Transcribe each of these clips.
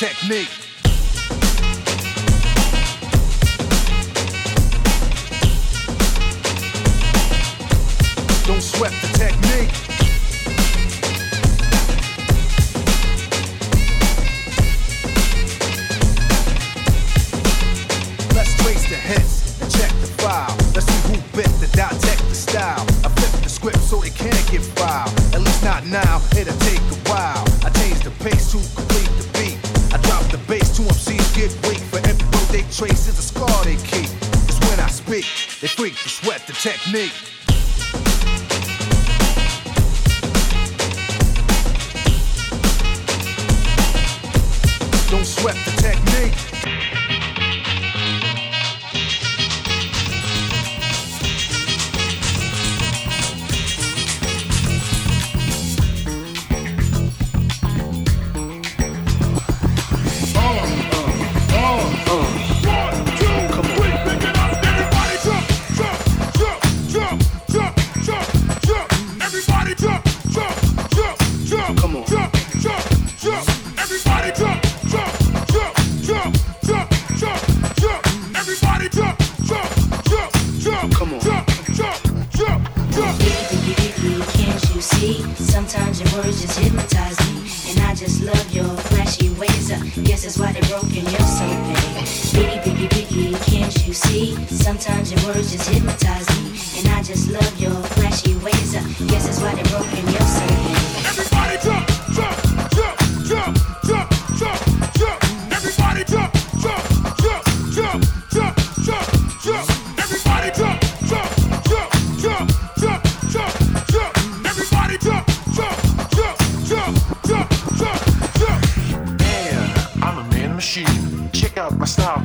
Come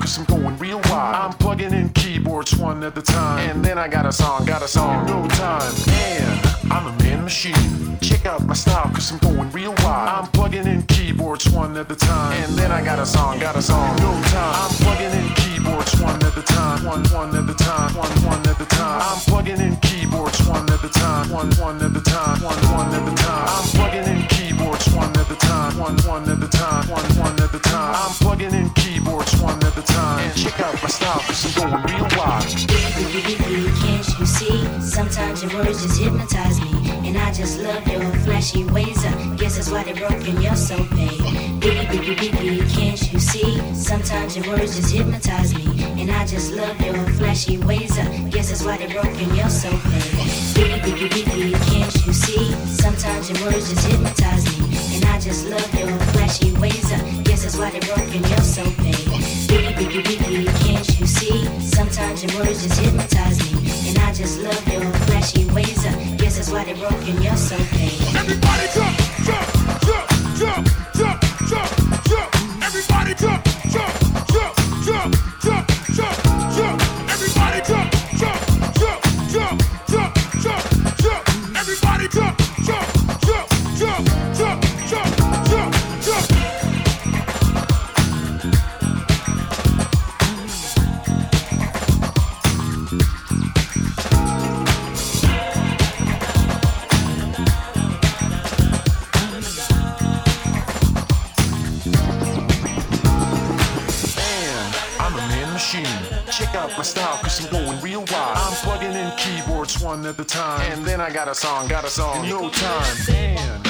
cause I'm going real wild. I'm plugging in keyboards one at a time. And then I got a song, got a song, no time. Man, I'm a man machine. Check out my style, cause I'm going real wild. I'm plugging in keyboards one at a time. And then I got a song, got a song, no time. I'm plugging in keyboards one at a time. One, one at a time, one, one at a time. I'm plugging in keyboards one at a time. One, one at a time, one, one at a time. I'm plugging in one at a time. One, one at a time, one, one at a time. I'm plugging in keyboards one at a time. And check out my style, cause I'm going real wild. Can't you see? Sometimes your words just hypnotize me. And I just love your flashy ways. I guess that's why they broke in your soul, babe. Baby, baby, baby, can't you see? Sometimes your words just hypnotize me. And I just love your flashy ways. I guess that's why they broke in your soul, babe. Baby, baby, baby, can't you see? Sometimes your words just hypnotize me. I just love your flashy ways. I guess that's why they broke in your soul, babe. Baby, baby, baby, can't you see? Sometimes your words just hypnotize me. And I just love your flashy ways. I guess that's why they broke in your soul, babe. Everybody jump, jump, jump, jump, jump, jump. Everybody jump, style, cause I'm going real wild. I'm plugging in keyboards one at a time. And then I got a song, got a song, in no time. Man,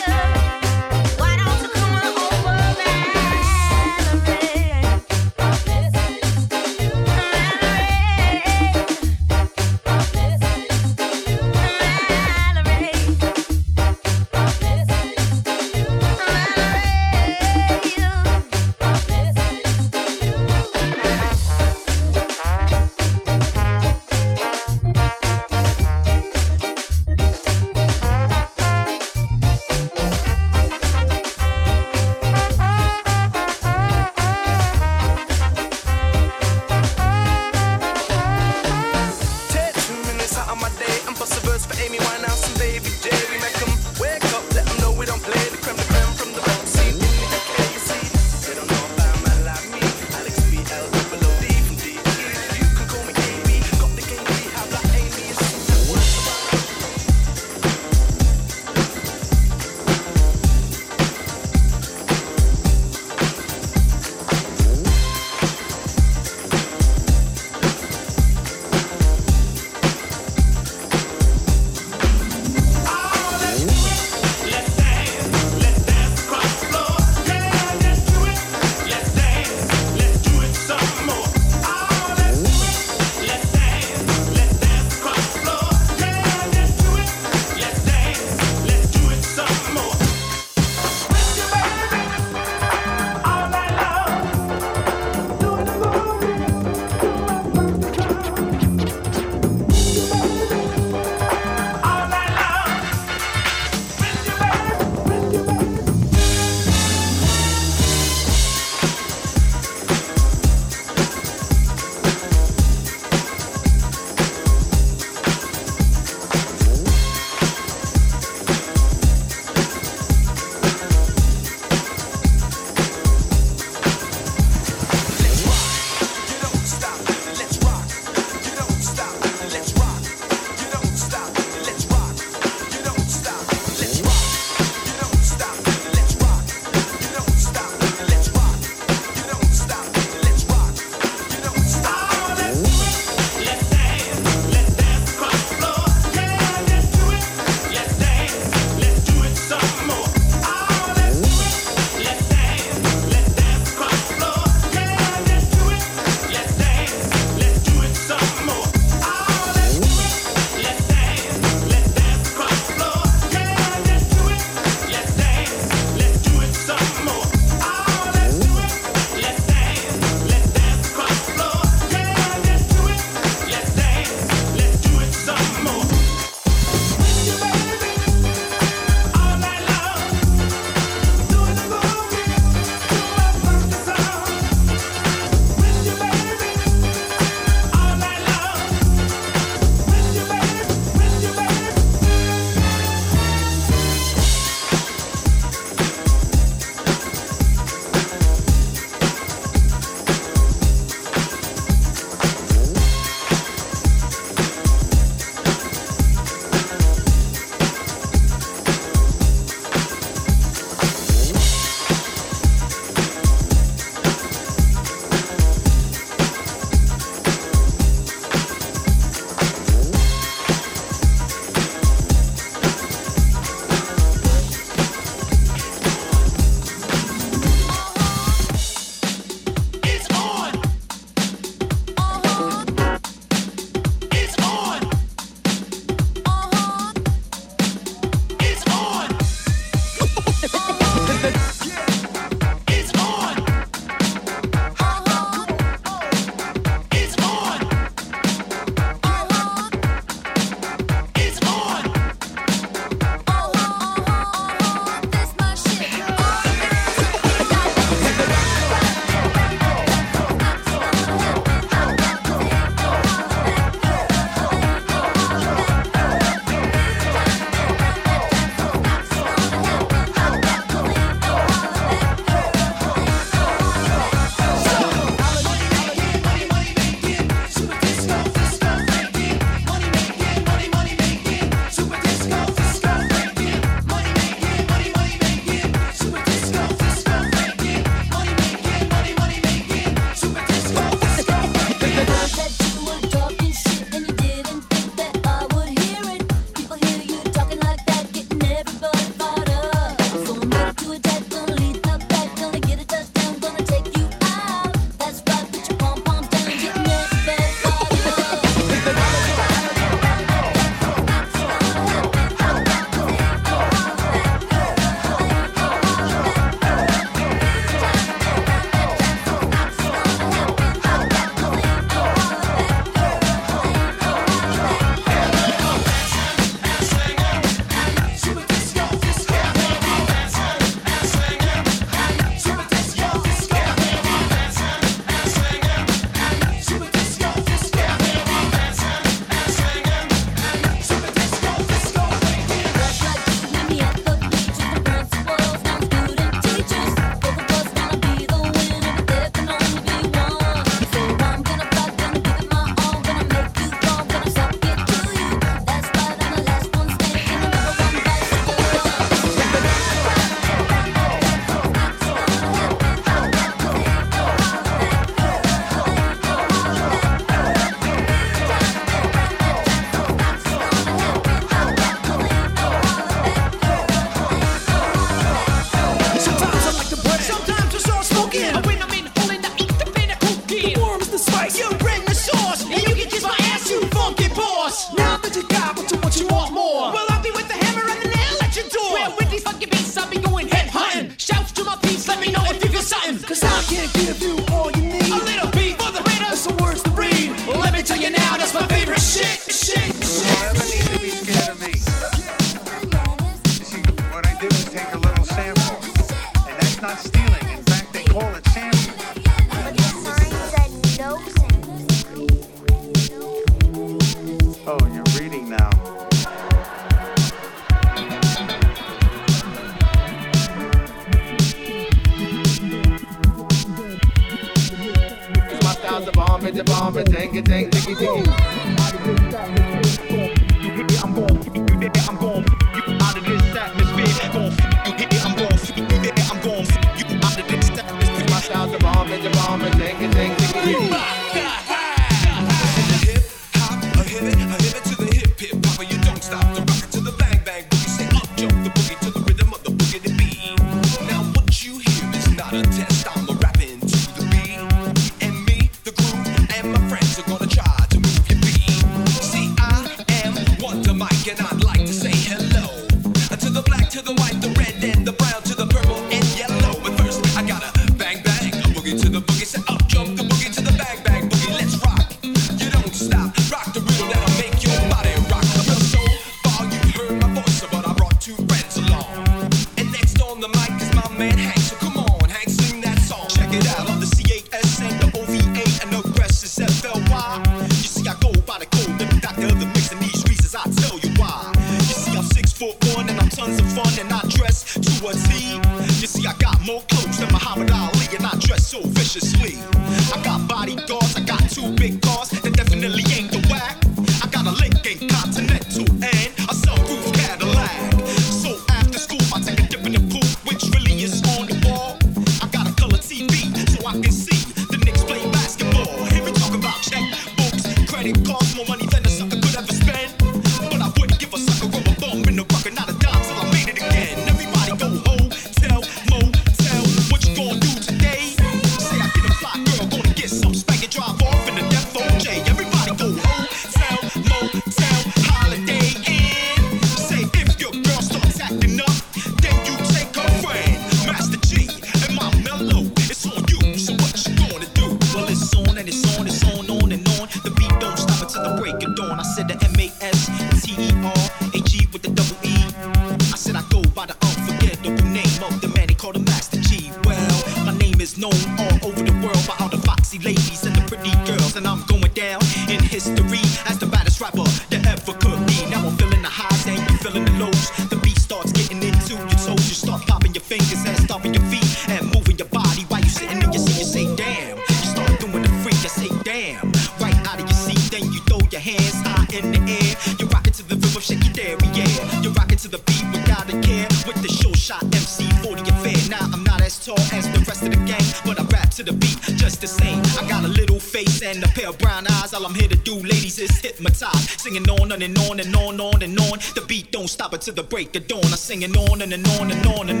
To the break of dawn. I'm singing on and, and on and on and on.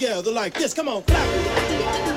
Together like this. Come on, clap.